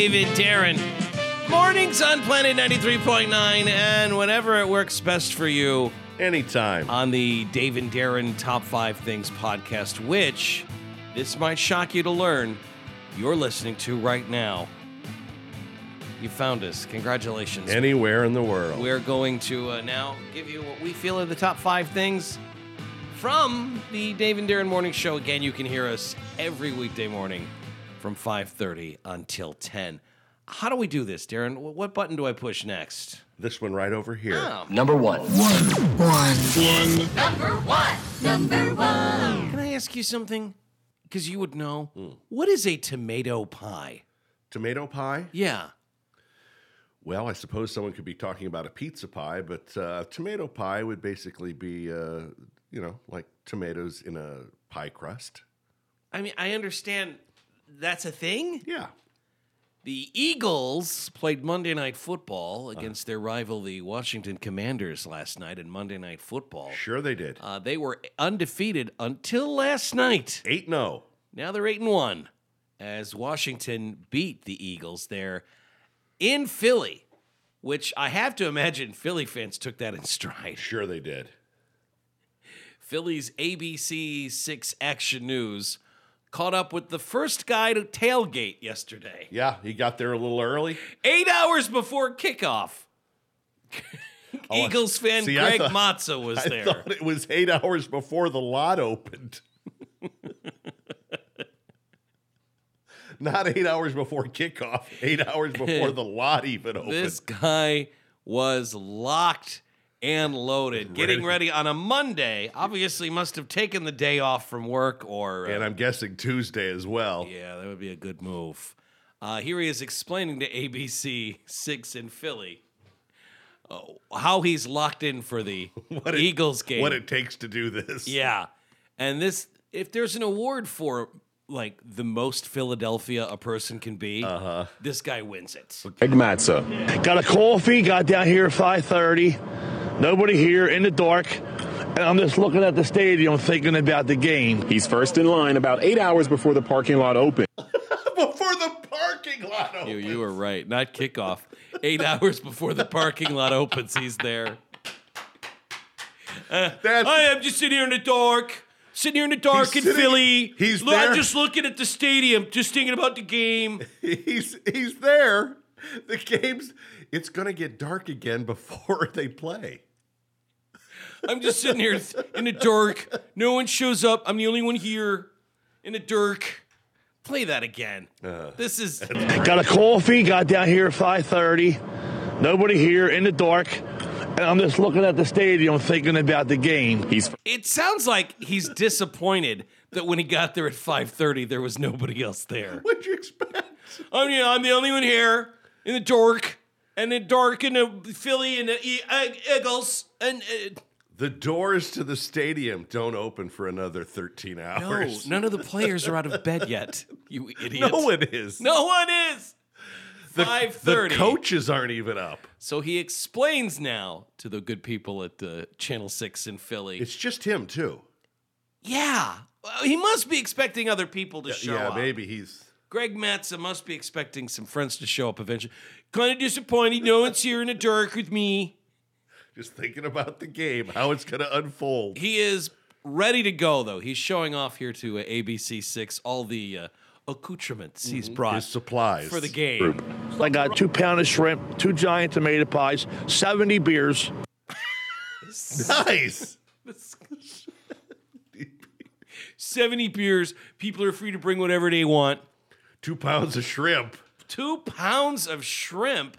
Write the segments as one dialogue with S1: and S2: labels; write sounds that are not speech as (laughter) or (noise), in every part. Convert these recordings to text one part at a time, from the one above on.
S1: David Darren. Mornings on Planet 93.9, and whenever it works best for you
S2: Anytime.
S1: on the Dave and Darren Top 5 Things podcast, which this might shock you to learn you're listening to right now. You found us. Congratulations.
S2: Anywhere in the world.
S1: We're going to uh, now give you what we feel are the top five things from the Dave and Darren Morning Show. Again, you can hear us every weekday morning from 5.30 until 10. How do we do this, Darren? What button do I push next?
S2: This one right over here.
S1: Oh,
S3: Number one. One. One. One. Number one. Number one.
S1: Can I ask you something? Because you would know. What is a tomato pie?
S2: Tomato pie?
S1: Yeah.
S2: Well, I suppose someone could be talking about a pizza pie, but uh, tomato pie would basically be, uh, you know, like tomatoes in a pie crust.
S1: I mean, I understand that's a thing.
S2: Yeah.
S1: The Eagles played Monday Night Football against their rival, the Washington Commanders, last night in Monday Night Football.
S2: Sure they did.
S1: Uh, they were undefeated until last night.
S2: 8 0.
S1: Now they're eight and one, as Washington beat the Eagles there in Philly, which I have to imagine Philly fans took that in stride.
S2: Sure they did.
S1: Philly's ABC Six Action News caught up with the first guy to tailgate yesterday,
S2: Yeah, he got there a little early.
S1: eight hours before kickoff. (laughs)
S2: Oh,
S1: Eagles fan
S2: see,
S1: Greg
S2: thought-
S1: Matza (laughs) was
S2: I
S1: there.
S2: thought it was eight hours before the lot opened. (laughs) Not eight hours before kickoff, eight hours before the lot even opened.
S1: This guy was locked and loaded, getting ready on a Monday. Obviously, must have taken the day off from work, or uh,
S2: and I'm guessing Tuesday as well.
S1: yeah, that would be a good move. Uh, here he is explaining to ABC Six in Philly uh, how he's locked in for the (laughs)
S2: What it-
S1: Eagles game.
S2: What it takes to do this.
S1: yeah, and this if there's an award for like the most Philadelphia a person can be, uh-huh. this guy wins it.
S4: Greg Matza.
S5: Got a coffee, got down here at 5:30. Nobody here in the dark. And I'm just looking at the stadium thinking about the game.
S4: He's first in line about eight hours before the parking lot opened. (laughs)
S2: Before the parking lot opens.
S1: You, you were right. Not kickoff. Eight hours before the parking lot opens, he's there.
S2: Uh, That's,
S1: I am just sitting here in the dark. Sitting here in the dark
S2: He's
S1: in
S2: sitting-
S1: Philly.
S2: he's
S1: Look, I'm just looking at the stadium, just thinking about the game. (laughs)
S2: he's he's there. The game's it's gonna get dark again before (laughs) they play.
S1: I'm just sitting here in the dark. No one shows up. I'm the only one here in the dark. Play that again.
S2: Uh.
S1: this is (laughs)
S5: Got a coffee, got down here at 5:30. Nobody here in the dark. And I'm just looking at the stadium thinking about the game.
S4: He's
S1: it sounds like he's disappointed that when he got there at 5:30 there was nobody else there. (laughs)
S2: What'd you expect?
S1: I'm, you know, I'm the only one here in the dark, and the dark in the Philly and the E- uh, Eagles. And uh,
S2: The doors to the stadium don't open for another 13 hours.
S1: no, (laughs) none of the (laughs) players are out of bed yet. You idiot!
S2: no one is.
S1: no one is.
S2: the,
S1: Five
S2: the coaches aren't even up.
S1: So he explains now to the good people at the Channel Six in Philly.
S2: It's just him too.
S1: yeah, Well, he must be expecting other people to show up.
S2: yeah,
S1: up.
S2: maybe he's
S1: Greg Matza must be expecting some friends to show up eventually. Kind of disappointed. No one's here in the dark with me.
S2: Just thinking about the game, how it's gonna unfold.
S1: He is ready to go, though. He's showing off here to uh, ABC Six all the uh, accoutrements he's brought
S2: His supplies
S1: for the game.
S5: I got two pound of shrimp, two giant tomato pies, 70 beers.
S2: Nice. (laughs)
S1: Seventy beers. People are free to bring whatever they want.
S2: Two pounds of shrimp.
S1: Two pounds of shrimp,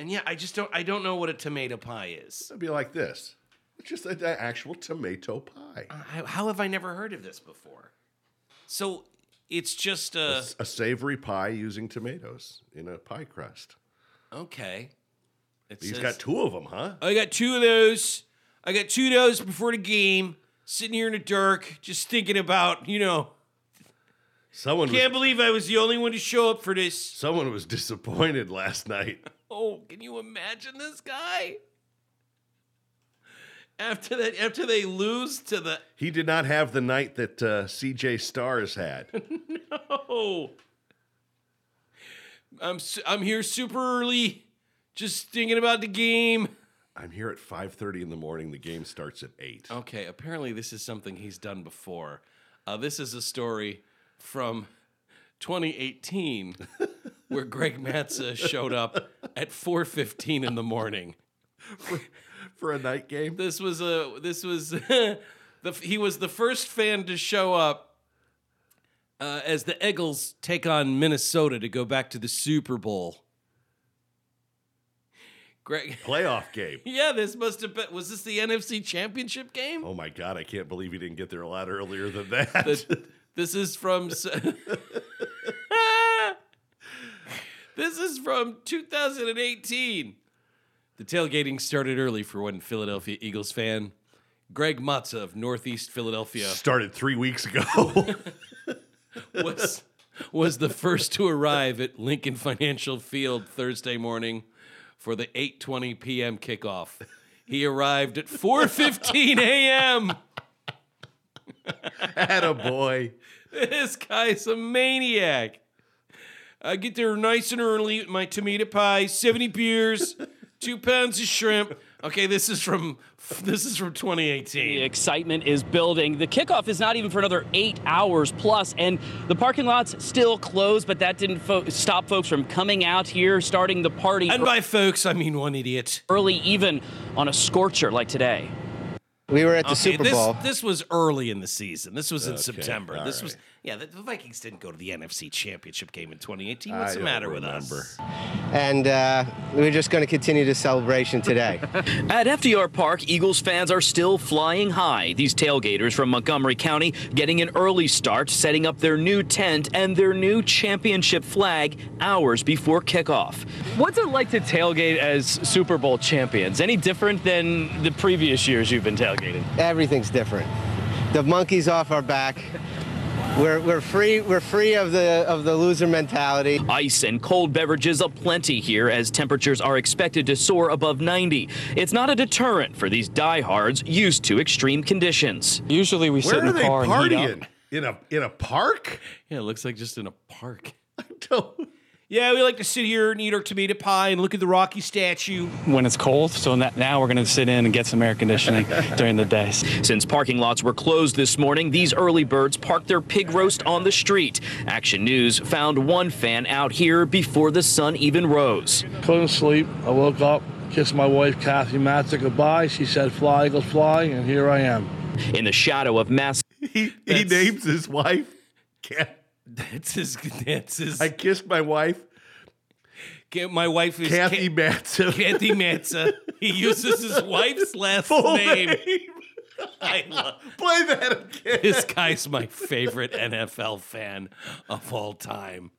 S1: and yeah, I just don't. I don't know what a tomato pie is.
S2: It'd be like this. It's just an actual tomato pie.
S1: How, how have I never heard of this before? So it's just uh,
S2: a savory pie using tomatoes in a pie crust.
S1: okay. It
S2: He's
S1: says-
S2: got two of them, huh?
S1: I got two of those. I got two of those before the game. Sitting here in the dark, just thinking about, you know,
S2: Someone
S1: can't
S2: was,
S1: believe I was the only one to show up for this.
S2: someone was disappointed last night.
S1: Oh, can you imagine this guy? After that, after they lose to the
S2: He did not have the night that uh, CJ Stars had. (laughs)
S1: no, I'm su- I'm here super early, just thinking about the game.
S2: I'm here at 5:30 in the morning. The game starts at eight.
S1: Okay, apparently this is something he's done before. Uh, this is a story from 2018 (laughs) where Greg Matza showed up at 4:15 in the morning.
S2: For a night game.
S1: This was a this was (laughs) the he was the first fan to show up uh, as the Eagles take on Minnesota to go back to the Super Bowl. Greg, (laughs)
S2: Playoff game.
S1: yeah, this must have been. Was this the NFC Championship game?
S2: Oh my god, I can't believe he didn't get there a lot earlier than that.
S1: The- (laughs) this is from. This is from 2018. The tailgating started early for one Philadelphia Eagles fan, Greg Matza of Northeast Philadelphia.
S2: Started three weeks ago. (laughs)
S1: was was the first to arrive at Lincoln Financial Field Thursday morning for the 8:20 p.m. kickoff. He arrived at 4:15 a.m.
S2: Had a boy. (laughs)
S1: This guy's a maniac. I get there nice and early with my tomato pie, 70 beers, (laughs) two pounds of shrimp. Okay, this is from this is from 2018.
S3: The
S1: 2018.
S3: excitement is building. The kickoff is not even for another eight hours plus, and the parking lot's still closed, but that didn't fo- stop folks from coming out here, starting the party
S1: And by folks, I mean one idiot.
S3: early, even on a scorcher like today.
S6: We were at the
S1: Okay,
S6: Super Bowl.
S1: This was early in the season. This was in September.
S2: all
S1: This was
S2: right.
S1: Yeah. The, the Vikings didn't go to the NFC Championship game in 2018.
S2: I
S1: What's the
S2: don't
S1: matter with
S2: remember.
S1: us?
S6: and uh, we're just going to continue the celebration today. (laughs)
S3: At FDR Park, Eagles fans are still flying high. These tailgaters from Montgomery County getting an early start, setting up their new tent and their new championship flag hours before kickoff. What's it like to tailgate as Super Bowl champions? Any different than the previous years you've been tailgating?
S6: Everything's different. The monkey's off our back. We're, we're free. We're free of the of the loser mentality.
S3: Ice and cold beverages aplenty here as temperatures are expected to soar above 90. It's not a deterrent for these diehards used to extreme conditions.
S7: Usually we sit
S2: Where
S7: in
S2: are
S7: the
S2: they
S7: car and heat up.
S2: partying? In a in a park?
S1: Yeah, it looks like just in a park. (laughs)
S2: I Don't-
S1: Yeah, we like to sit here and eat our tomato pie and look at the Rocky statue.
S7: when it's cold. So na- now we're going to sit in and get some air conditioning (laughs) during the day.
S3: Since parking lots were closed this morning, these early birds parked their pig roast on the street. Action News found one fan out here before the sun even rose.
S5: Couldn't sleep. I woke up, kissed my wife, Kathy Matza, goodbye. She said, fly, Eagles, fly, and here I am.
S3: In the shadow of mass (laughs)
S2: He, he names his wife. Cat.
S1: That's his. That's his.
S2: I kissed my wife,
S1: my wife is
S2: Kathy
S1: Ca-
S2: Matson.
S1: Kathy Matza. He uses his (laughs) wife's last
S2: Full
S1: name.
S2: name.
S1: I love.
S2: Play that again.
S1: This guy's my favorite NFL fan of all time.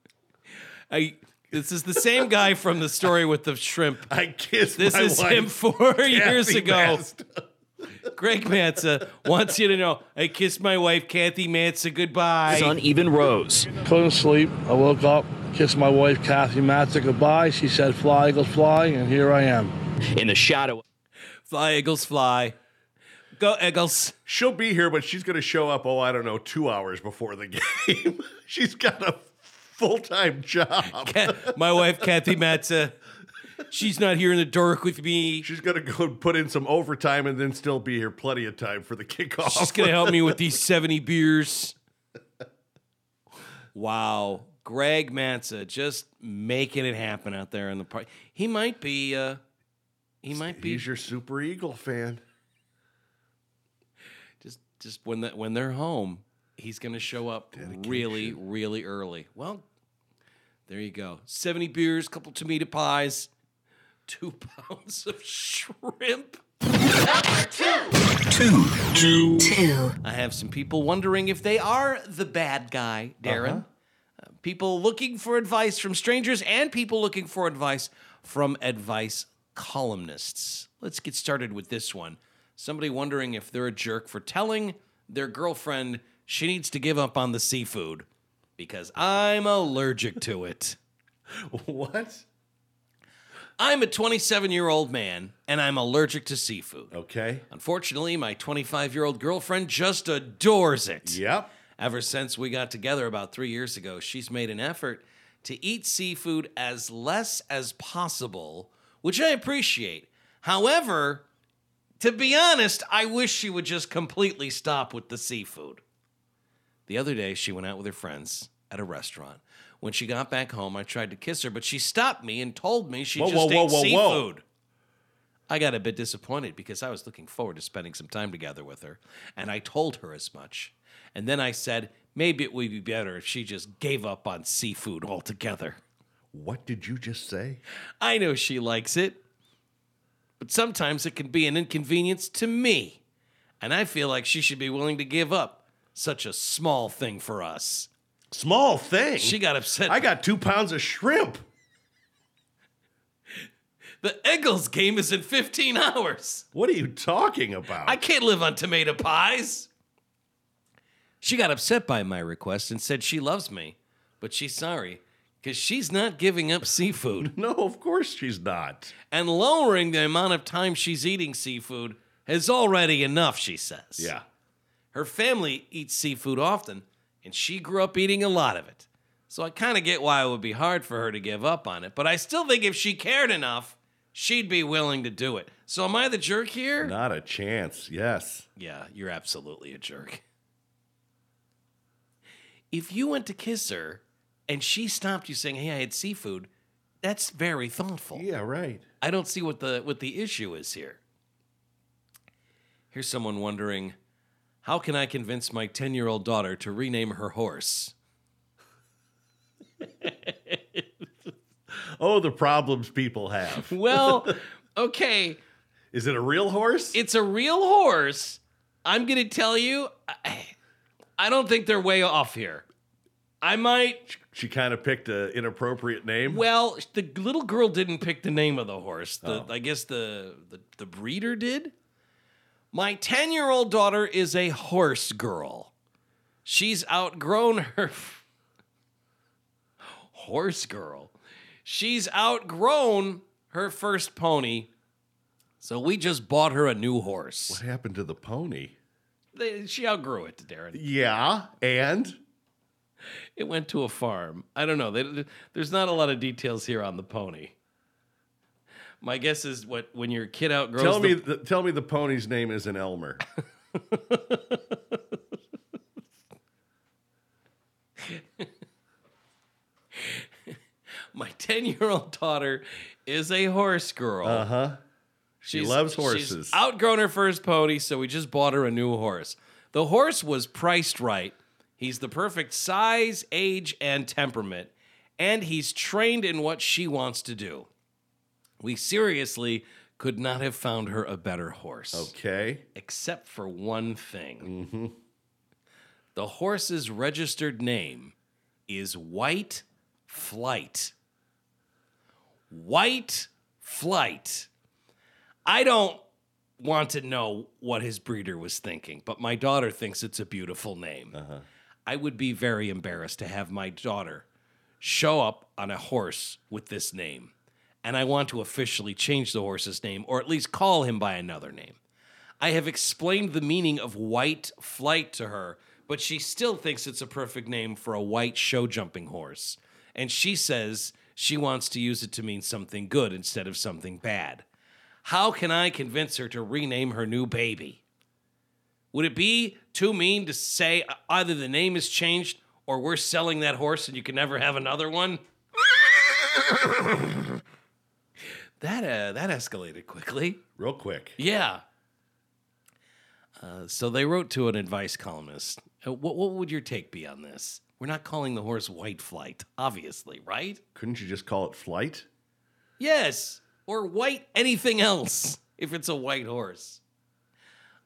S1: I. This is the same guy from the story with the shrimp.
S2: I kissed
S1: This
S2: my
S1: is
S2: wife.
S1: him four (laughs) years ago. Greg Matza wants you to know I kissed my wife, Kathy Matza, goodbye.
S3: sun even rose.
S5: Couldn't sleep. I woke up, kissed my wife, Kathy Matza, goodbye. She said, fly, Eagles, fly, and here I am.
S3: In the shadow
S1: Fly, Eagles, fly. Go, Eagles.
S2: She'll be here, but she's going to show up, oh, I don't know, two hours before the (laughs) game. she's got a full time job.
S1: Ca- my wife, Kathy Matza. She's not here in the dark with me.
S2: She's to go put in some overtime and then still be here plenty of time for the kickoff.
S1: She's to help me with these (laughs) 70 beers. Wow. Greg Matza just making it happen out there in the park. He might be, uh, he might be
S2: He's your Super Eagle fan.
S1: just just when that when they're home, he's going to show up really really early. Well, there you go. 70 beers, couple tomato pies, 2 pounds of shrimp.
S8: Two. Two. Two. Two.
S1: I have some people wondering if they are the bad guy, Darren. Uh, people looking for advice from strangers and people looking for advice from advice columnists. Let's get started with this one. Somebody wondering if they're a jerk for telling their girlfriend she needs to give up on the seafood because I'm allergic to it. (laughs)
S2: What?
S1: I'm a 27 year old man and I'm allergic to seafood.
S2: Okay.
S1: Unfortunately, my 25 year old girlfriend just adores it.
S2: Yep.
S1: Ever since we got together about three years ago, she's made an effort to eat seafood as less as possible, which I appreciate. However, to be honest, I wish she would just completely stop with the seafood. The other day, she went out with her friends at a restaurant. When she got back home, I tried to kiss her, but she stopped me and told me she
S2: Whoa,
S1: just
S2: whoa,
S1: ate
S2: whoa.
S1: seafood. I got a bit disappointed because I was looking forward to spending some time together with her, and I told her as much. And then I said, maybe it would be better if she just gave up on seafood altogether.
S2: What did you just say?
S1: I know she likes it, but sometimes it can be an inconvenience to me. And I feel like she should be willing to give up such a small thing for us.
S2: Small thing.
S1: She got upset.
S2: I got two pounds of shrimp.
S1: the Eagles game is in 15 hours.
S2: What are you talking about?
S1: I can't live on tomato pies. She got upset by my request and said she loves me, but she's sorry because she's not giving up seafood. (laughs)
S2: no, of course she's not.
S1: and lowering the amount of time she's eating seafood is already enough, she says.
S2: Yeah.
S1: Her family eats seafood often, and she grew up eating a lot of it. So I kind of get why it would be hard for her to give up on it, but I still think if she cared enough, she'd be willing to do it. So am I the jerk here?
S2: Not a chance. Yes.
S1: Yeah, you're absolutely a jerk. If you went to kiss her and she stopped you saying, "Hey, I had seafood," that's very thoughtful.
S2: Yeah, right.
S1: I don't see what the what the issue is here. Here's someone wondering, how can I convince my 10-year-old daughter to rename her horse? (laughs)
S2: Oh, the problems people have. (laughs)
S1: Well, okay,
S2: Is it a real horse?
S1: it's a real horse. I'm going to tell you, I, I don't think they're way off here. I might
S2: she kind of picked an inappropriate name.
S1: Well, the little girl didn't pick the name of the horse. The, oh. I guess the, the the breeder did. My ten year old daughter is a horse girl. She's outgrown her horse girl. She's outgrown her first pony, so we just bought her a new horse.
S2: what happened to the pony?
S1: They- She outgrew it, Darren.
S2: Yeah, and
S1: It went to a farm. I don't know. They, there's not a lot of details here on the pony. My guess is what when your kid outgrows.
S2: tell
S1: the,
S2: me, the, tell me the pony's name isn't Elmer. (laughs)
S1: my ten year old daughter is a horse girl.
S2: Uh huh. She loves horses.
S1: She's outgrown her first pony, so we just bought her a new horse. The horse was priced right. He's the perfect size, age, and temperament, and he's trained in what she wants to do. We seriously could not have found her a better horse.
S2: Okay.
S1: except for one thing. Mm-hmm. The horse's registered name is White Flight. White Flight. I don't want to know what his breeder was thinking, but my daughter thinks it's a beautiful name. Uh-huh. I would be very embarrassed to have my daughter show up on a horse with this name. And I want to officially change the horse's name, or at least call him by another name. I have explained the meaning of white flight to her, but she still thinks it's a perfect name for a white show jumping horse. And she says she wants to use it to mean something good instead of something bad. How can I convince her to rename her new baby? Would it be too mean to say either the name is changed or we're selling that horse and you can never have another one? (laughs) that uh, that escalated quickly.
S2: Real quick.
S1: Yeah. Uh, so they wrote to an advice columnist. Uh, what, what would your take be on this? We're not calling the horse White Flight, obviously, right?
S2: Couldn't you just call it flight?
S1: Yes, or white anything else (laughs) if it's a white horse.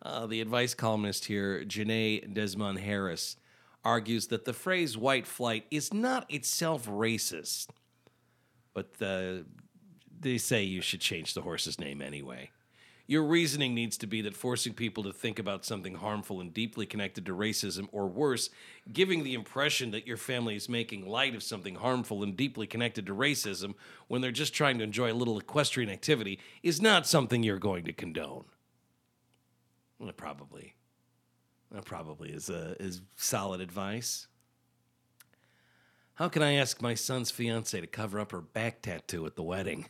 S1: Uh, the advice columnist here, Jenée Desmond-Harris, argues that the phrase white flight is not itself racist, but uh, they say you should change the horse's name anyway. Your reasoning needs to be that forcing people to think about something harmful and deeply connected to racism, or worse, giving the impression that your family is making light of something harmful and deeply connected to racism when they're just trying to enjoy a little equestrian activity, is not something you're going to condone. Well, probably. That probably is, uh, is solid advice. How can I ask my son's fiance to cover up her back tattoo at the wedding?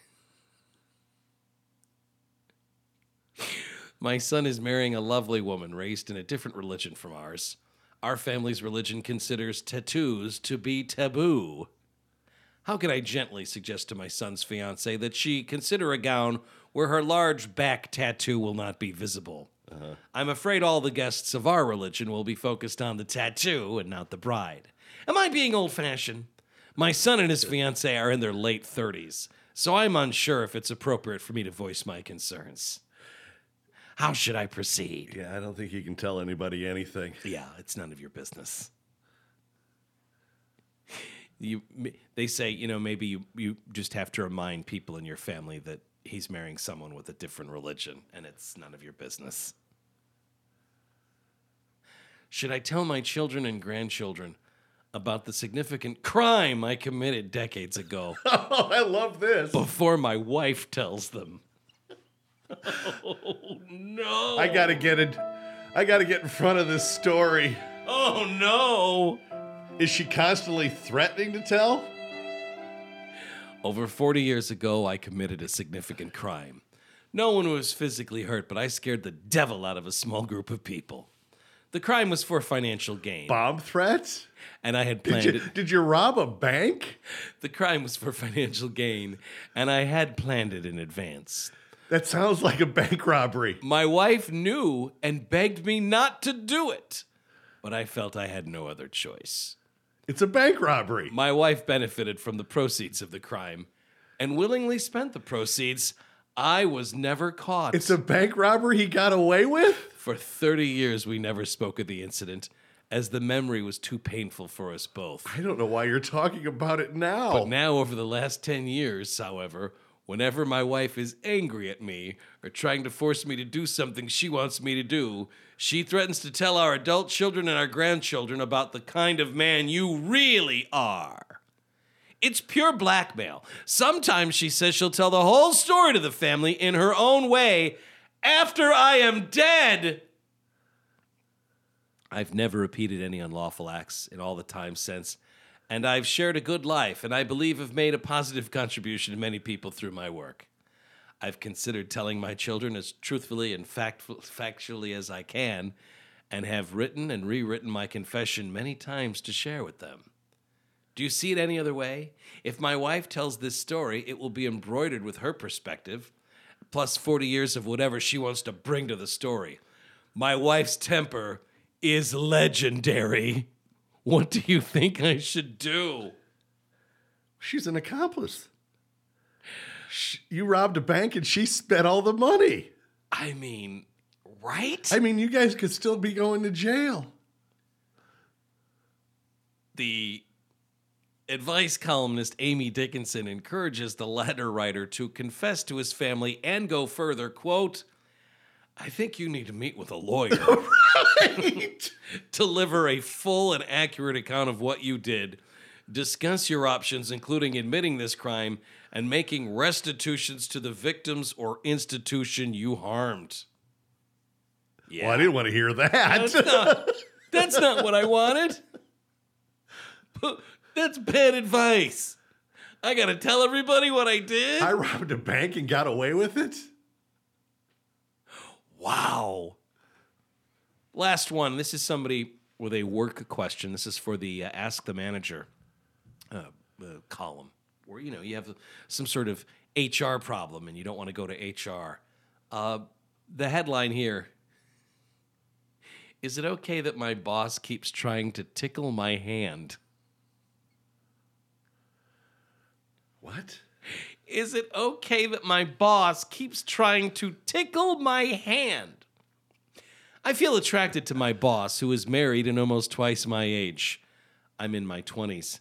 S1: My son is marrying a lovely woman raised in a different religion from ours. Our family's religion considers tattoos to be taboo. How can I gently suggest to my son's fiance that she consider a gown where her large back tattoo will not be visible? Uh-huh. I'm afraid all the guests of our religion will be focused on the tattoo and not the bride. Am I being old fashioned? My son and his fiance are in their late 30s, so I'm unsure if it's appropriate for me to voice my concerns. How should I proceed?
S2: Yeah, I don't think you can tell anybody anything.
S1: Yeah, it's none of your business. You, they say, you know, maybe you, you just have to remind people in your family that he's marrying someone with a different religion, and it's none of your business. Should I tell my children and grandchildren about the significant crime I committed decades ago (laughs)
S2: Oh, I love this.
S1: before my wife tells them? Oh no!
S2: I gotta get it. I gotta get in front of this story.
S1: Oh no!
S2: Is she constantly threatening to tell?
S1: Over 40 years ago, I committed a significant crime. No one was physically hurt, but I scared the devil out of a small group of people. The crime was for financial gain,
S2: Bomb threats?
S1: and I had
S2: Did
S1: planned
S2: you,
S1: it.
S2: did you rob a bank?
S1: The crime was for financial gain, and I had planned it in advance.
S2: That sounds like a bank robbery.
S1: My wife knew and begged me not to do it, but I felt I had no other choice.
S2: It's a bank robbery.
S1: My wife benefited from the proceeds of the crime and willingly spent the proceeds. I was never caught.
S2: It's a bank robbery he got away with?
S1: For 30 years, we never spoke of the incident, as the memory was too painful for us both.
S2: I don't know why you're talking about it now.
S1: But now, over the last 10 years, however, whenever my wife is angry at me or trying to force me to do something she wants me to do, she threatens to tell our adult children and our grandchildren about the kind of man you really are. It's pure blackmail. Sometimes she says she'll tell the whole story to the family in her own way after I am dead. I've never repeated any unlawful acts in all the time since, and I've shared a good life, and I believe have made a positive contribution to many people through my work. I've considered telling my children as truthfully and fact- factually as I can, and have written and rewritten my confession many times to share with them. Do you see it any other way? If my wife tells this story, it will be embroidered with her perspective, plus 40 years of whatever she wants to bring to the story. My wife's temper is legendary. What do you think I should do?
S2: She's an accomplice. Sh you robbed a bank and she spent all the money.
S1: I mean, right?
S2: I mean, you guys could still be going to jail.
S1: the advice columnist Amy Dickinson encourages the letter writer to confess to his family and go further. Quote, I think you need to meet with a lawyer. (laughs) right. (laughs) Deliver a full and accurate account of what you did. Discuss your options, including admitting this crime and making restitutions to the victims or institution you harmed. Yeah.
S2: Well, I didn't want to hear that.
S1: That's not, that's not what I wanted. That's bad advice. I gotta tell everybody what I did.
S2: I robbed a bank and got away with it.
S1: Wow. Last one. This is somebody with a work question. This is for the uh, Ask the Manager uh, uh, column, where you know you have some sort of HR problem and you don't want to go to HR. Uh, the headline here is it okay that my boss keeps trying to tickle my hand?
S2: What?
S1: Is it okay that my boss keeps trying to tickle my hand? I feel attracted to my boss, who is married and almost twice my age. I'm in my 20s.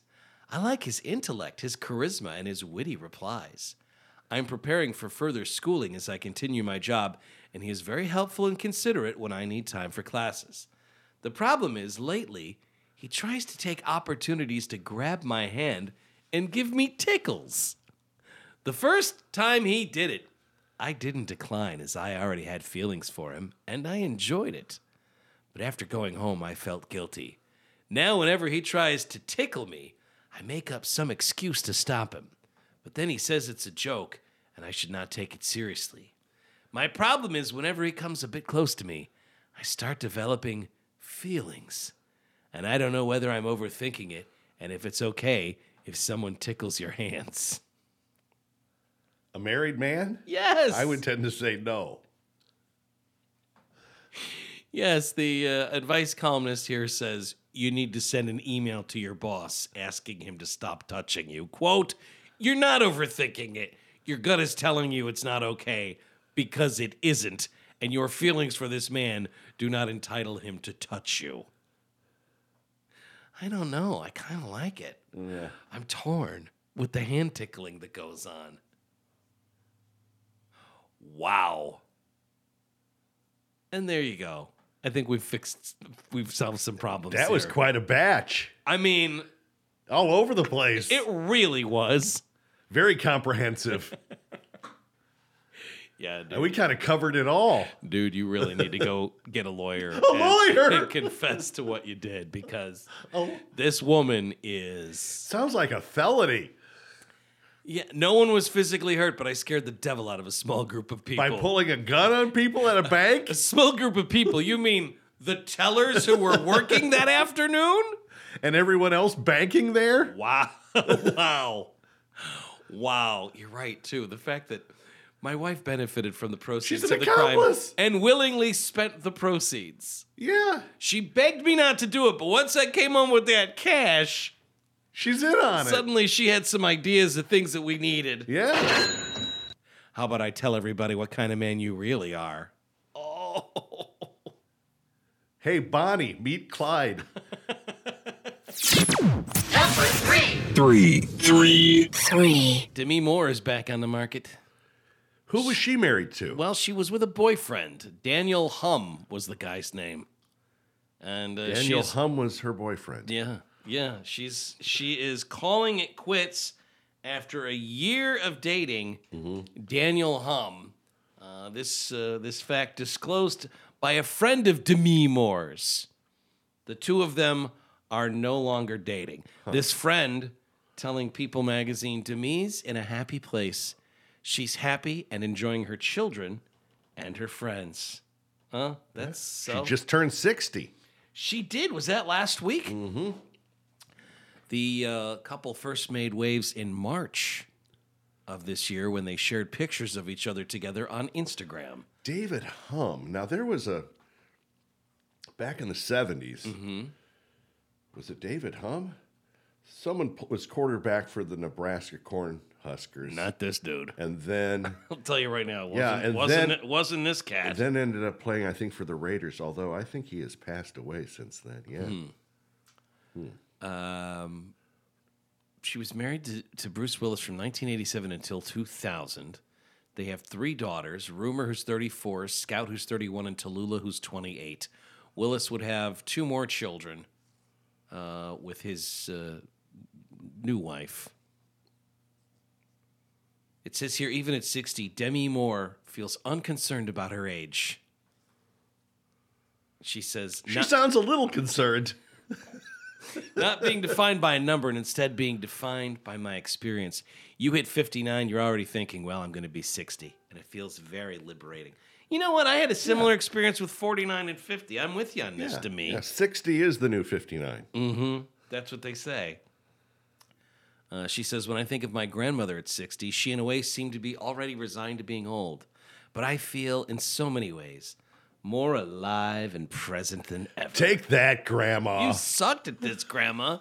S1: I like his intellect, his charisma, and his witty replies. I'm preparing for further schooling as I continue my job, and he is very helpful and considerate when I need time for classes. The problem is, lately, he tries to take opportunities to grab my hand and give me tickles. The first time he did it, I didn't decline as I already had feelings for him, and I enjoyed it. But after going home, I felt guilty. Now, whenever he tries to tickle me, I make up some excuse to stop him, but then he says it's a joke and I should not take it seriously. My problem is whenever he comes a bit close to me, I start developing feelings. And I don't know whether I'm overthinking it and if it's okay if someone tickles your (laughs) hands.
S2: A married man?
S1: Yes.
S2: I would tend to say no.
S1: Yes, the uh, advice columnist here says you need to send an email to your boss asking him to stop touching you. Quote, You're not overthinking it. Your gut is telling you it's not okay because it isn't, and your feelings for this man do not entitle him to touch you. I don't know. I kind of like it.
S2: Yeah.
S1: I'm torn with the hand tickling that goes on. Wow. And there you go. I think we've fixed, we've solved some problems.
S2: That was quite a batch.
S1: I mean,
S2: All over the place.
S1: it really was.
S2: Very comprehensive. (laughs)
S1: Yeah, dude.
S2: and we kind of covered it all.
S1: dude, you really need to go (laughs) get a lawyer. a
S2: lawyer?
S1: And (laughs) confess to what you did because oh. this woman is.
S2: Sounds like a felony.
S1: Yeah, no one was physically hurt, but I scared the devil out of a small group of people.
S2: By pulling a gun on people at a (laughs) bank?
S1: a small group of people. You mean the tellers who were working that afternoon?
S2: and everyone else banking there?
S1: Wow. (laughs) wow. Wow. You're right, too. The fact that my wife benefited from the proceeds
S2: She's an
S1: of the crime and willingly spent the proceeds.
S2: Yeah.
S1: She begged me not to do it, but once I came home with that cash,
S2: She's in on it.
S1: suddenly she had some ideas of things that we needed.
S2: Yeah.
S1: How about I tell everybody what kind of man you really are? Oh.
S2: Hey, Bonnie, meet Clyde. (laughs)
S4: Three. Three.
S8: Three.
S1: Demi Moore is back on the market.
S2: Who was she married to?
S1: Well, she was with a boyfriend. Daniel Humm was the guy's name. And uh,
S2: Daniel
S1: she's,
S2: Humm was her boyfriend.
S1: Yeah, yeah. She's she is calling it quits after a year of dating Daniel Humm. Uh, this uh, this fact disclosed by a friend of Demi Moore's. The two of them are no longer dating. This friend telling People magazine Demi's in a happy place. She's happy and enjoying her children and her friends. Huh? That's so.
S2: She just turned 60.
S1: She did. Was that last week? Mm-hmm. The uh, couple first made waves in March of this year when they shared pictures of each other together on Instagram.
S2: David Humm. Now, there was a. Back in the 70s,
S1: Mm-hmm.
S2: was it David Humm? Someone was quarterback for the Nebraska Corn Huskers.
S1: Not this dude.
S2: and then (laughs)
S1: I'll tell you right now. It wasn't,
S2: Yeah, and
S1: wasn't,
S2: then-
S1: wasn't this cat.
S2: and then ended up playing, I think, for the Raiders, although I think he has passed away since then. Yeah.
S1: Hmm. Um, she was married to, to Bruce Willis from 1987 until 2000. They have three daughters Rumor, who's 34, Scout, who's 31, and Tallulah, who's 28. Willis would have two more children uh, with his uh, new wife. It says here, even at 60, Demi Moore feels unconcerned about her age. She says,
S2: She sounds a little concerned. (laughs)
S1: not being defined by a number and instead being defined by my experience. You hit 59, you're already thinking, well, I'm going to be 60. And it feels very liberating. You know what? I had a similar experience with 49 and 50. I'm with you on this, to me.
S2: Yeah, 60 is the new 59.
S1: Mm-hmm. That's what they say. Uh, she says, when I think of my grandmother at 60, she in a way seemed to be already resigned to being old. But I feel in so many ways more alive and present than ever.
S2: Take that, Grandma.
S1: you sucked at this, Grandma.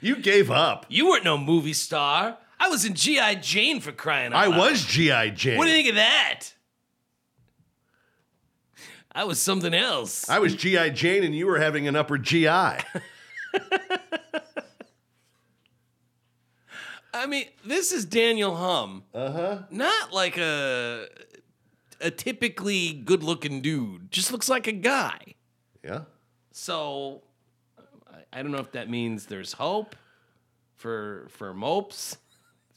S2: You gave up.
S1: You weren't no movie star. I was in G.I. Jane for crying out loud.
S2: I
S1: loud.
S2: was G.I. Jane.
S1: What do you think of that? I was something else.
S2: I was G.I. Jane and you were having an upper GI. (laughs)
S1: I mean, this is Daniel Humm. Uh
S2: Uh-huh.
S1: huh. Not like a a typically good looking dude. Just looks like a guy.
S2: yeah.
S1: So I, I don't know if that means there's hope for for mopes.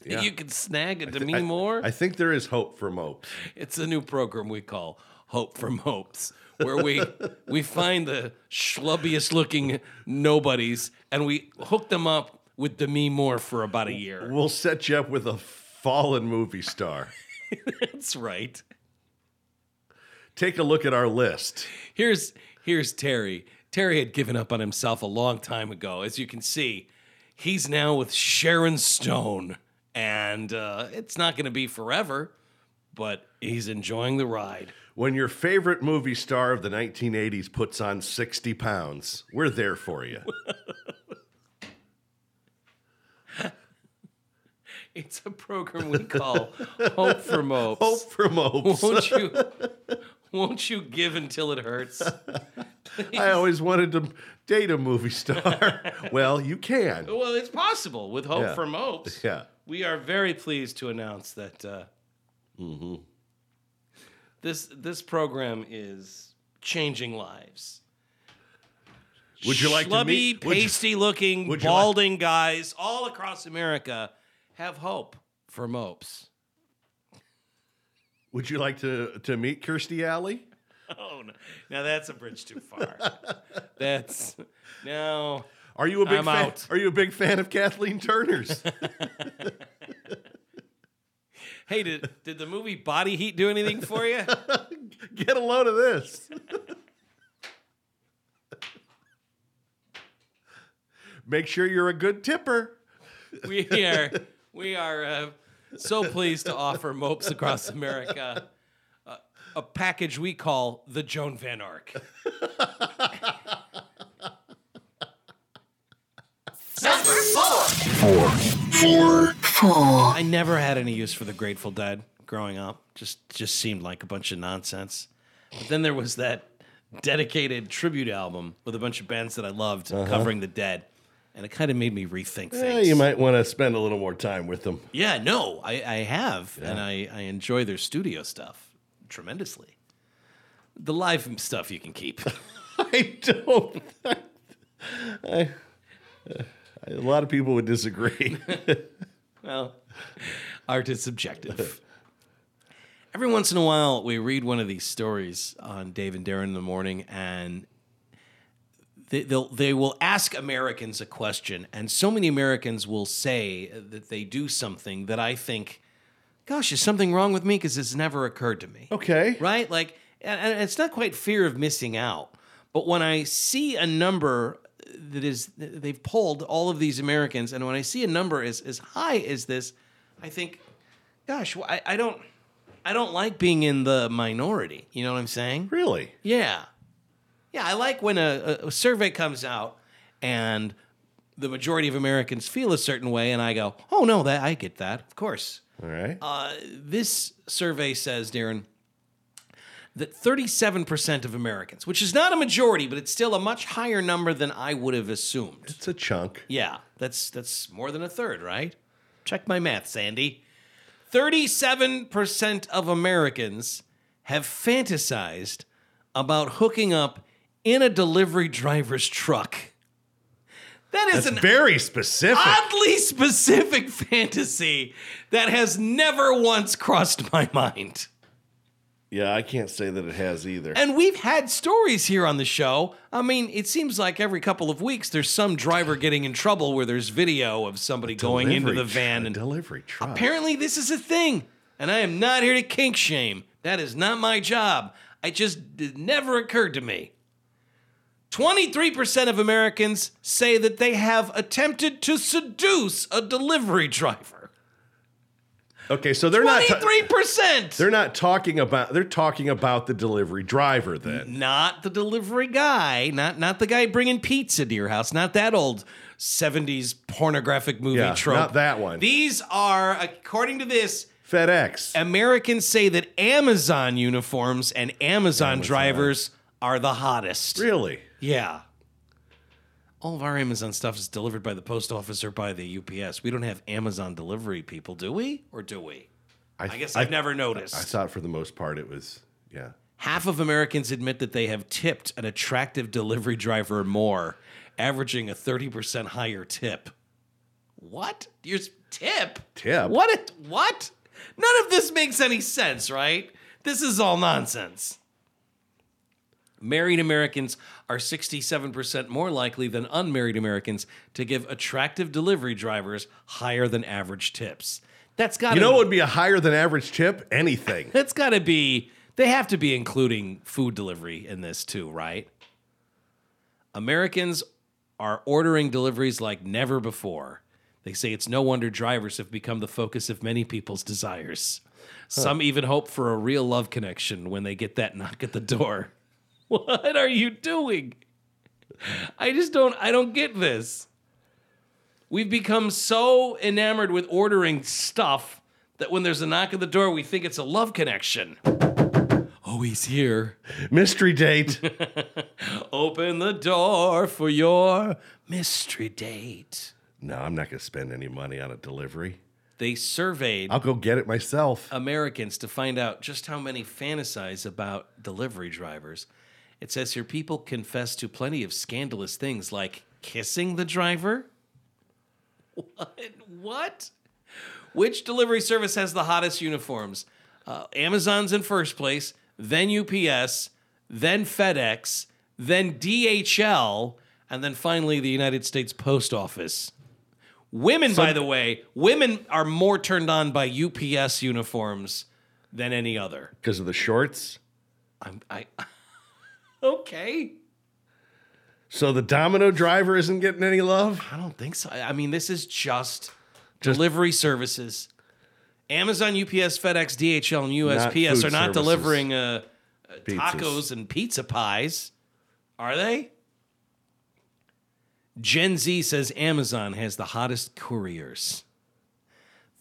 S2: Yeah.
S1: You can snag a Demi
S2: I-
S1: Moore.
S2: I think there is hope for Mope.
S1: It's a new program we call Hope from Hopes, where we (laughs) we find the schlubbiest looking nobodies and we hook them up with Demi Moore for about a year.
S2: We'll set you up with a fallen movie star. (laughs)
S1: That's right.
S2: Take a look at our list.
S1: Here's here's Terry. Terry had given up on himself a long time ago. As you can see, he's now with Sharon Stone, and uh, it's not going to be forever, but he's enjoying the ride.
S2: When your favorite movie star of the 1980s puts on 60 pounds, we're there for you. (laughs)
S1: It's a program we call Hope for Mopes.
S2: Hope for mopes.
S1: Won't you? (laughs) Won't you give until it hurts? (laughs)
S2: I always wanted to date a movie star. (laughs) well, you can.
S1: Well, it's possible with Hope
S2: Yeah.
S1: for Mopes.
S2: Yeah.
S1: We are very pleased to announce that uh,
S2: Mm-hmm.
S1: this this program is changing lives.
S2: Would you like to
S1: Schlubby,
S2: meet? would you-
S1: pasty-looking,
S2: would you like-
S1: balding guys all across America have hope for Mopes.
S2: Would you like to, to meet Kirstie Alley?
S1: Oh, no. now that's a bridge too far. that's no.
S2: Are you a big
S1: I'm
S2: fan?
S1: out.
S2: Are you a big fan of Kathleen Turner's? (laughs)
S1: Hey, did did the movie Body Heat do anything for you? (laughs)
S2: Get a load of this. (laughs) Make sure you're a good tipper.
S1: we are we are uh, so pleased to offer Mopes across America uh, a package we call the Joan Van Ark.
S4: Number four.
S8: Four.
S1: I never had any use for the Grateful Dead growing up. Just just seemed like a bunch of nonsense. But then there was that dedicated tribute album with a bunch of bands that I loved covering the Dead, and it kind of made me rethink things.
S2: Eh, you might want to spend a little more time with them.
S1: Yeah, no, I, I have, and I, I enjoy their studio stuff tremendously. The live stuff you can keep. (laughs) (laughs)
S2: I don't. I, a lot of people would disagree. (laughs)
S1: well, art is subjective. Every once in a while, we read one of these stories on Dave and Darren in the morning, and they, they'll, they will ask Americans a question, and so many Americans will say that they do something that I think, gosh, is something wrong with me? Because it's never occurred to me.
S2: okay.
S1: right? Like, and, and it's not quite fear of missing out, but when I see a number that is they've polled all of these Americans, and when I see a number as as high as this, I think, gosh, I, I don't, I don't like being in the minority. You know what I'm saying?
S2: Really?
S1: Yeah, yeah. I like when a, a, survey comes out and the majority of Americans feel a certain way, and I go, oh no, that I get that, of course.
S2: All right.
S1: Uh, this survey says, Darren, that 37% of Americans, which is not a majority, but it's still a much higher number than I would have assumed.
S2: it's a chunk.
S1: Yeah, that's that's more than a third, right? Check my math, Sandy. 37% of Americans have fantasized about hooking up in a delivery driver's truck. That is
S2: That's
S1: an
S2: very specific.
S1: oddly specific (laughs) fantasy that has never once crossed my mind.
S2: yeah, I can't say that it has either.
S1: And we've had stories here on the show. I mean, it seems like every couple of weeks there's some driver getting in trouble where there's video of somebody going into the van and
S2: delivery truck.
S1: apparently this is a thing. And I am not here to kink shame. That is not my job. I just it never occurred to me. 23% of Americans say that they have attempted to seduce a delivery driver.
S2: Okay, so they're not.
S1: 23%.
S2: they're not talking about. They're talking about the delivery driver. Then
S1: not the delivery guy, not not the guy bringing pizza to your house, not that old 70s pornographic movie
S2: Yeah,
S1: trope.
S2: not that one.
S1: These are according to this
S2: FedEx.
S1: Americans say that Amazon uniforms and Amazon, drivers are the hottest.
S2: really?
S1: Yeah. All of our Amazon stuff is delivered by the post office or by the UPS. We don't have Amazon delivery people, do we? Or do we? I guess I've never noticed.
S2: I thought for the most part it was. Yeah.
S1: Half of Americans admit that they have tipped an attractive delivery driver more, averaging a 30% higher tip. What? Your tip?
S2: Tip?
S1: What? What? None of this makes any sense, right? This is all nonsense. Married Americans are 67% more likely than unmarried Americans to give attractive delivery drivers higher than average tips. That's got to
S2: You know what would be a higher than average tip? Anything. (laughs)
S1: That's got to be they have to be including food delivery in this too, right? Americans are ordering deliveries like never before. They say it's no wonder drivers have become the focus of many people's desires. Some even hope for a real love connection when they get that (laughs) knock at the door. What are you doing? I just don't I don't get this. We've become so enamored with ordering stuff that when there's a knock at the door, we think it's a love connection. Oh, he's here.
S2: Mystery date. (laughs)
S1: Open the door for your mystery date.
S2: no, I'm not going to spend any money on a delivery.
S1: They surveyed
S2: I'll go get it myself.
S1: Americans to find out just how many fantasize about delivery drivers. It says here people confess to plenty of scandalous things like kissing the driver. What? What? Which delivery service has the hottest uniforms? Uh, Amazon's in first place, then UPS, then FedEx, then DHL, and then finally the United States Post Office. Women, by the way, women are more turned on by UPS uniforms than any other.
S2: Because of the shorts.
S1: I'm, I, okay.
S2: So the Domino driver isn't getting any love?
S1: I don't think so. I mean, this is just, delivery services. Amazon, UPS, FedEx, DHL, and USPS
S2: food
S1: are not
S2: services.
S1: delivering uh, uh, tacos and pizza pies, are they? Gen Z says Amazon has the hottest couriers.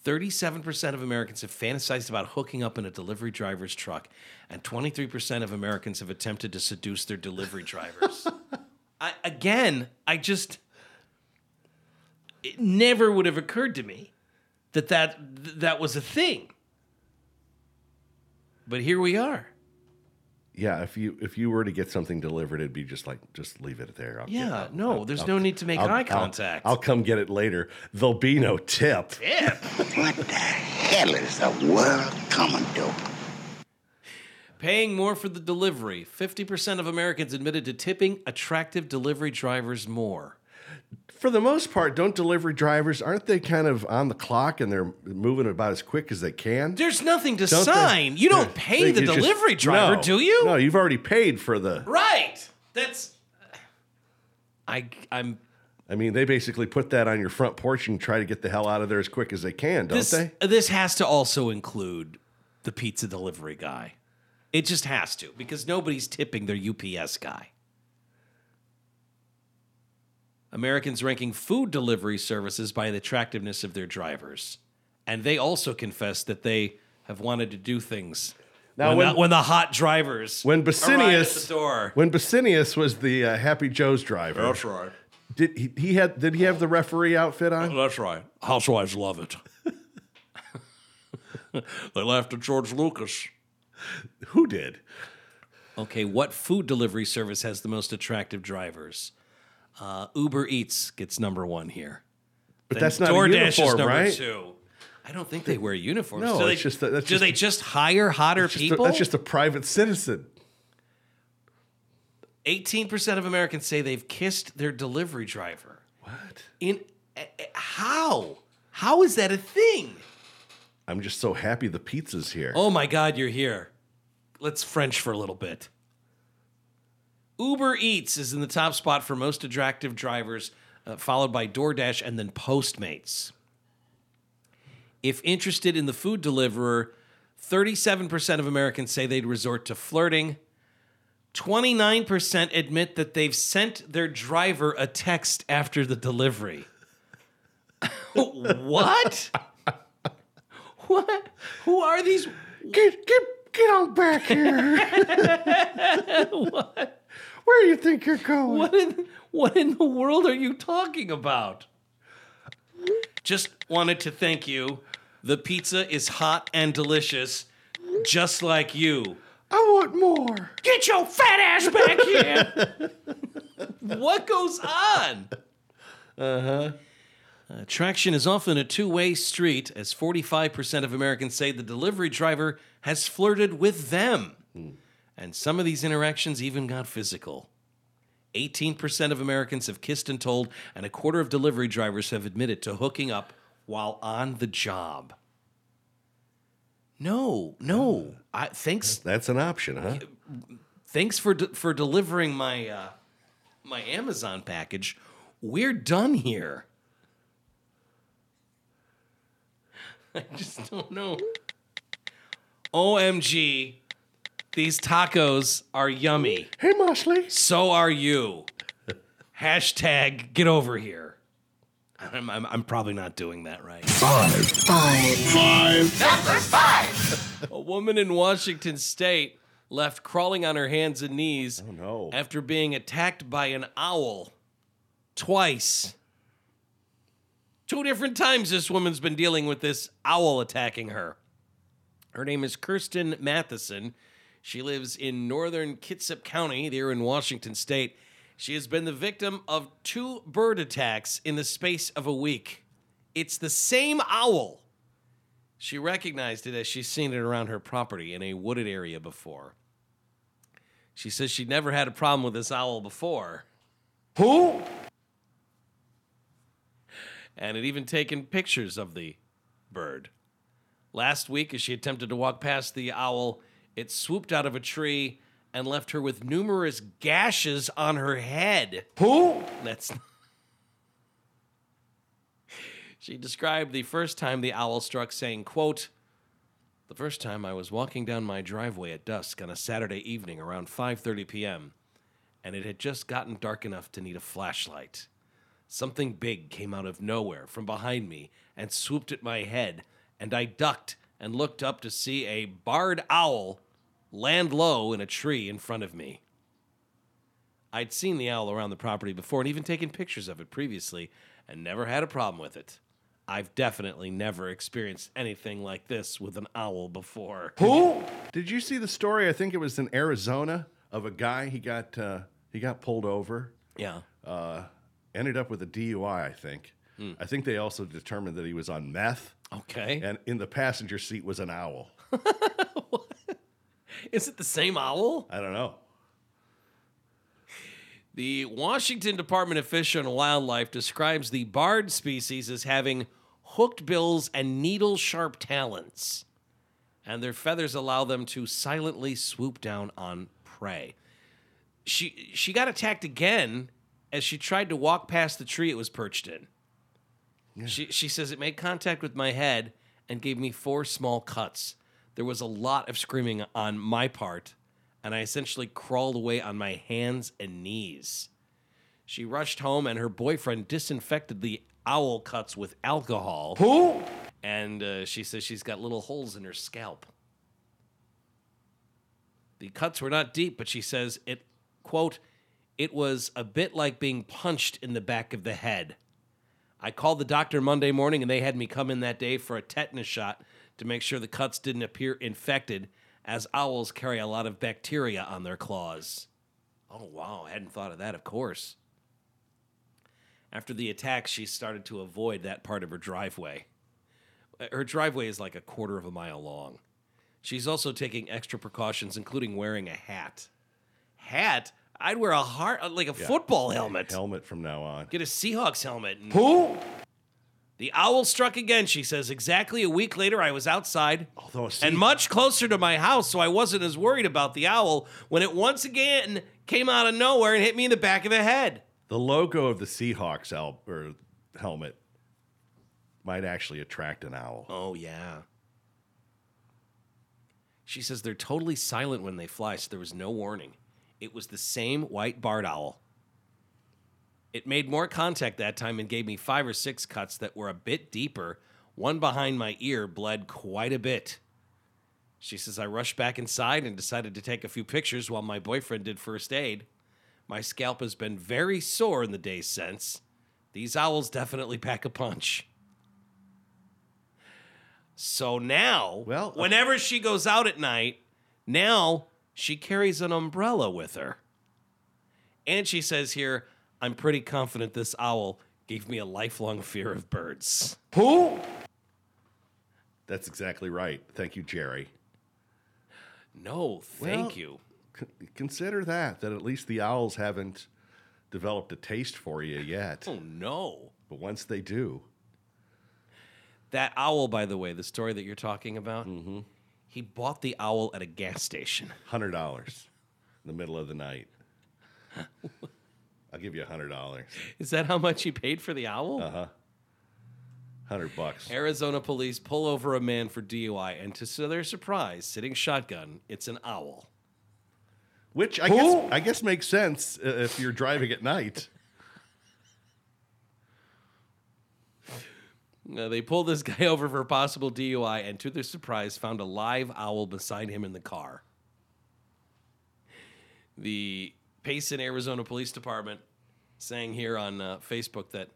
S1: 37% of Americans have fantasized about hooking up in a delivery driver's truck, and 23% of Americans have attempted to seduce their delivery drivers. (laughs) I, again, I just it never would have occurred to me that that that was a thing. But here we are.
S2: Yeah, if you if you were to get something delivered, it'd be just like just leave it there. I'll
S1: Yeah,
S2: I'll-
S1: no,
S2: I'll-
S1: there's
S2: I'll-
S1: no need to make
S2: I'll-
S1: eye
S2: I'll-
S1: contact.
S2: I'll, come get it later. There'll be no tip.
S1: Yeah.
S4: What the hell is the world coming to?
S1: Paying more for the delivery. 50% of Americans admitted to tipping attractive delivery drivers more.
S2: For the most part, don't delivery drivers aren't they kind of on the clock and they're moving about as quick as they can?
S1: There's nothing to
S2: Don't they?
S1: sign. You don't
S2: Yeah,
S1: pay
S2: they-
S1: the
S2: you just-
S1: delivery driver,
S2: No.
S1: do you?
S2: No, you've already paid for the.
S1: Right. That's I I'm
S2: I mean, they basically put that on your front porch and try to get the hell out of there as quick as they can, don't
S1: this
S2: they?
S1: this has to also include the pizza delivery guy. It just has to because nobody's tipping their UPS guy. Americans ranking food delivery services by the attractiveness of their drivers. And they also confess that they have wanted to do things.
S2: Now,
S1: when,
S2: when-
S1: the, when the hot drivers
S2: When
S1: arrive at
S2: Basinius,
S1: the door.
S2: when Basinius was the uh, Happy Joe's driver, That's
S1: right.
S2: did he, he had did he have the referee outfit on?
S1: That's right. Housewives love it. (laughs) they laughed at George Lucas.
S2: Who did?
S1: Okay, what food delivery service has the most attractive drivers? Uh, Uber Eats gets number one here.
S2: But
S1: Then
S2: that's not a
S1: DoorDash is number
S2: right?
S1: two. I don't think they wear uniforms.
S2: No,
S1: do they,
S2: it's just that- that's
S1: do
S2: just-
S1: they just hire hotter
S2: That's just a-
S1: people?
S2: that's just a private citizen.
S1: 18% of Americans say they've kissed their delivery driver.
S2: What?
S1: In eh, how? How is that a thing?
S2: I'm just so happy the pizza's here.
S1: Oh my God, you're here. Let's French for a little bit. Uber Eats is in the top spot for most attractive drivers, uh, followed by DoorDash and then Postmates. If interested in the food deliverer, 37% of Americans say they'd resort to flirting. 29% admit that they've sent their driver a text after the delivery. (laughs) what? what? Who are these?
S2: Get get get on back here. (laughs)
S1: What?
S2: Where do you think you're going?
S1: What in, what in the world are you talking about? Just wanted to thank you. The pizza is hot and delicious, just like you.
S2: I want more.
S1: Get your fat ass back here. (laughs) what goes on? Uh-huh. Attraction is often a two way street, as 45% of Americans say the delivery driver has flirted with them. And some of these interactions even got physical. 18% of Americans have kissed and told, and a quarter of delivery drivers have admitted to hooking up while on the job. No, no. I, thanks,
S2: That's an option, huh?
S1: thanks for de- for delivering my uh, my Amazon package. We're done here. (laughs) I just don't know. OMG, these tacos are yummy.
S2: Hey, Mosley.
S1: So are you. (laughs) Hashtag get over here. I'm, I'm, I'm probably not doing that right.
S8: Five. Five.
S1: A woman in Washington state left crawling on her hands and knees
S2: Oh, no.
S1: after being attacked by an owl twice. Two different times this woman's been dealing with this owl attacking her. Her name is Kirsten Matheson. She lives in northern Kitsap County, there in Washington state. She has been the victim of two bird attacks in the space of a week. It's the same owl. She recognized it as she's seen it around her property in a wooded area before. She says she'd never had a problem with this owl before.
S2: Who?
S1: and had even taken pictures of the bird. Last week, as she attempted to walk past the owl, it swooped out of a tree and left her with numerous gashes on her head.
S2: Who?
S1: That's. (laughs) she described the first time the owl struck, saying, quote, the first time I was walking down my driveway at dusk on a Saturday evening around 5:30 p.m., and it had just gotten dark enough to need a flashlight. Something big came out of nowhere from behind me and swooped at my head, and I ducked and looked up to see a barred owl land low in a tree in front of me. I'd seen the owl around the property before and even taken pictures of it previously and never had a problem with it. I've definitely never experienced anything like this with an owl before.
S2: Who? Did you see the story? I think it was in Arizona of a guy. He got uh, he got pulled over.
S1: Yeah.
S2: Uh, ended up with a DUI. I think. I think they also determined that he was on meth,
S1: Okay.
S2: and in the passenger seat was an owl. (laughs) (laughs)
S1: Is it the same owl?
S2: I don't know.
S1: The Washington Department of Fish and Wildlife describes the barred species as having hooked bills and needle sharp talons, and their feathers allow them to silently swoop down on prey. She she got attacked again as she tried to walk past the tree it was perched in. She she says it made contact with my head and gave me four small cuts. There was a lot of screaming on my part, and I essentially crawled away on my hands and knees. She rushed home, and her boyfriend disinfected the owl cuts with alcohol.
S2: Who?
S1: And uh, she says she's got little holes in her scalp. The cuts were not deep, but she says it, quote, it was a bit like being punched in the back of the head. I called the doctor Monday morning and they had me come in that day for a tetanus shot to make sure the cuts didn't appear infected, as owls carry a lot of bacteria on their claws. Oh, wow. I hadn't thought of that, of course. After the attack, she started to avoid that part of her driveway. Her driveway is like a quarter of a mile long. She's also taking extra precautions, including wearing a hat. Hat? I'd wear a heart, like a football helmet.
S2: Helmet from now on.
S1: Get a Seahawks helmet. and-
S2: Who?
S1: The owl struck again, she says. Exactly a week later, I was outside
S2: Although a sea-
S1: and much closer to my house, so I wasn't as worried about the owl when it once again came out of nowhere and hit me in the back of the head.
S2: the logo of the Seahawks al- or helmet might actually attract an owl.
S1: Oh, yeah. She says they're totally silent when they fly, so there was no warning. It was the same white barred owl. It made more contact that time and gave me five or six cuts that were a bit deeper. One behind my ear bled quite a bit. She says I rushed back inside and decided to take a few pictures while my boyfriend did first aid. My scalp has been very sore in the days since. These owls definitely pack a punch. So now,
S2: Well, uh-
S1: whenever she goes out at night, now she carries an umbrella with her. And she says here, I'm pretty confident this owl gave me a lifelong fear of birds.
S2: Who? That's exactly right. Thank you, Jerry.
S1: No, thank
S2: Well-
S1: you.
S2: consider that that at least the owls haven't developed a taste for you yet.
S1: Oh no.
S2: But once they do,
S1: That owl, by the way, the story that you're talking about, mm-hmm. he bought the owl at a gas station.
S2: hundred dollars in the middle of the night. (laughs) I'll give you a hundred dollars.
S1: Is that how much he paid for the owl?
S2: Uh huh. Hundred bucks.
S1: Arizona police pull over a man for DUI, and to their surprise, sitting shotgun, it's an owl.
S2: Which I guess I guess makes sense uh, if you're driving at night.
S1: Uh, they pulled this guy over for a possible DUI, and to their surprise, found a live owl beside him in the car. The Payson, Arizona Police Department saying here on uh, Facebook that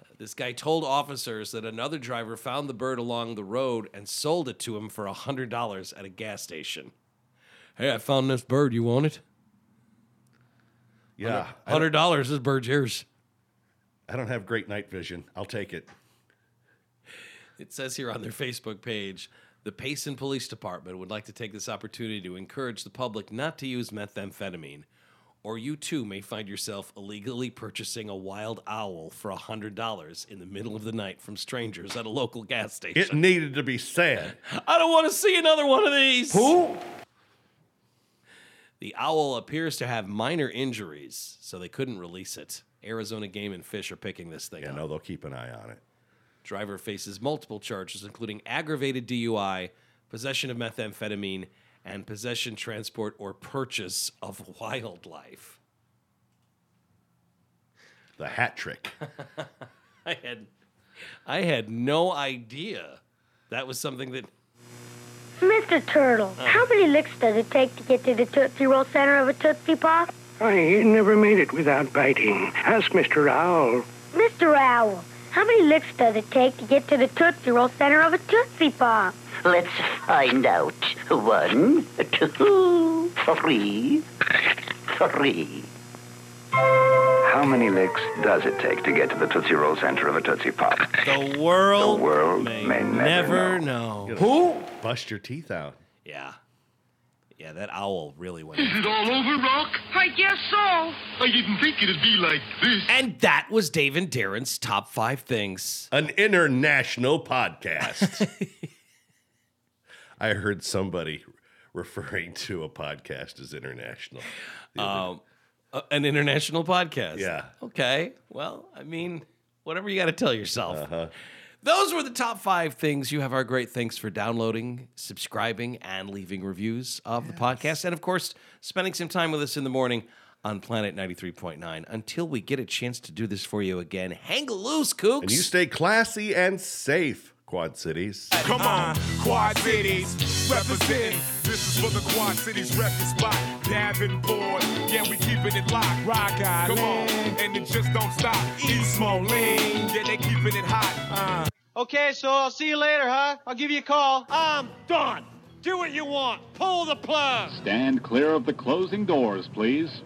S1: uh, this guy told officers that another driver found the bird along the road and sold it to him for $100 at a gas station. Hey, I found this bird. You want it?
S2: Yeah, I don't,
S1: $100. This bird's yours.
S2: I don't have great night vision. I'll take it.
S1: It says here on their Facebook page the Payson Police Department would like to take this opportunity to encourage the public not to use methamphetamine, or you too may find yourself illegally purchasing a wild owl for $100 in the middle of the night from strangers at a local gas station.
S2: It needed to be said.
S1: I don't want to see another one of these.
S2: Who?
S1: The owl appears to have minor injuries, so they couldn't release it. Arizona Game and Fish are picking this thing up.
S2: Yeah,
S1: up.
S2: no, they'll keep an eye on it.
S1: Driver faces multiple charges, including aggravated DUI, possession of methamphetamine, and possession, transport, or purchase of wildlife.
S2: The hat trick. (laughs)
S1: I had, I had no idea that was something that.
S9: Mr. Turtle, uh. how many licks does it take to get to the Tootsie Roll center of a Tootsie Pop?
S10: I never made it without biting. Ask Mr. Owl.
S9: Mr. Owl, how many licks does it take to get to the Tootsie Roll center of a Tootsie Pop?
S4: Let's find out. One, two, three, three.
S10: How many licks does it take to get to the Tootsie Roll center of a Tootsie Pop?
S1: The world,
S10: The world
S1: may,
S10: may never
S1: never know.
S2: Who? Bust your teeth out.
S1: Yeah. Yeah, that owl really went.
S8: Is it all over, Rock?
S9: I guess so.
S8: I didn't think it'd be like this.
S1: And that was Dave and Darren's top five things.
S2: An international podcast. (laughs) (laughs) I heard somebody referring to a podcast as international.
S1: Um, an international podcast.
S2: Yeah.
S1: Okay. Well, I mean, whatever you got to tell yourself.
S2: Uh-huh.
S1: Those were the top five things. You have our great thanks for downloading, subscribing, and leaving reviews of the podcast. And of course, spending some time with us in the morning on Planet 93.9. Until we get a chance to do this for you again, hang loose, kooks.
S2: And you stay classy and safe, Quad Cities.
S11: Come on, Quad Cities, represent. This is for the Quad Cities record spot. Davenport, yeah, we keeping it locked. Rock Island, come on, and it just don't stop. East Moline, yeah, they keeping it hot. Uh.
S12: Okay, so I'll see you later, huh? I'll give you a call. Um, I'm done. Do what you want. Pull the plug.
S13: Stand clear of the closing doors, please.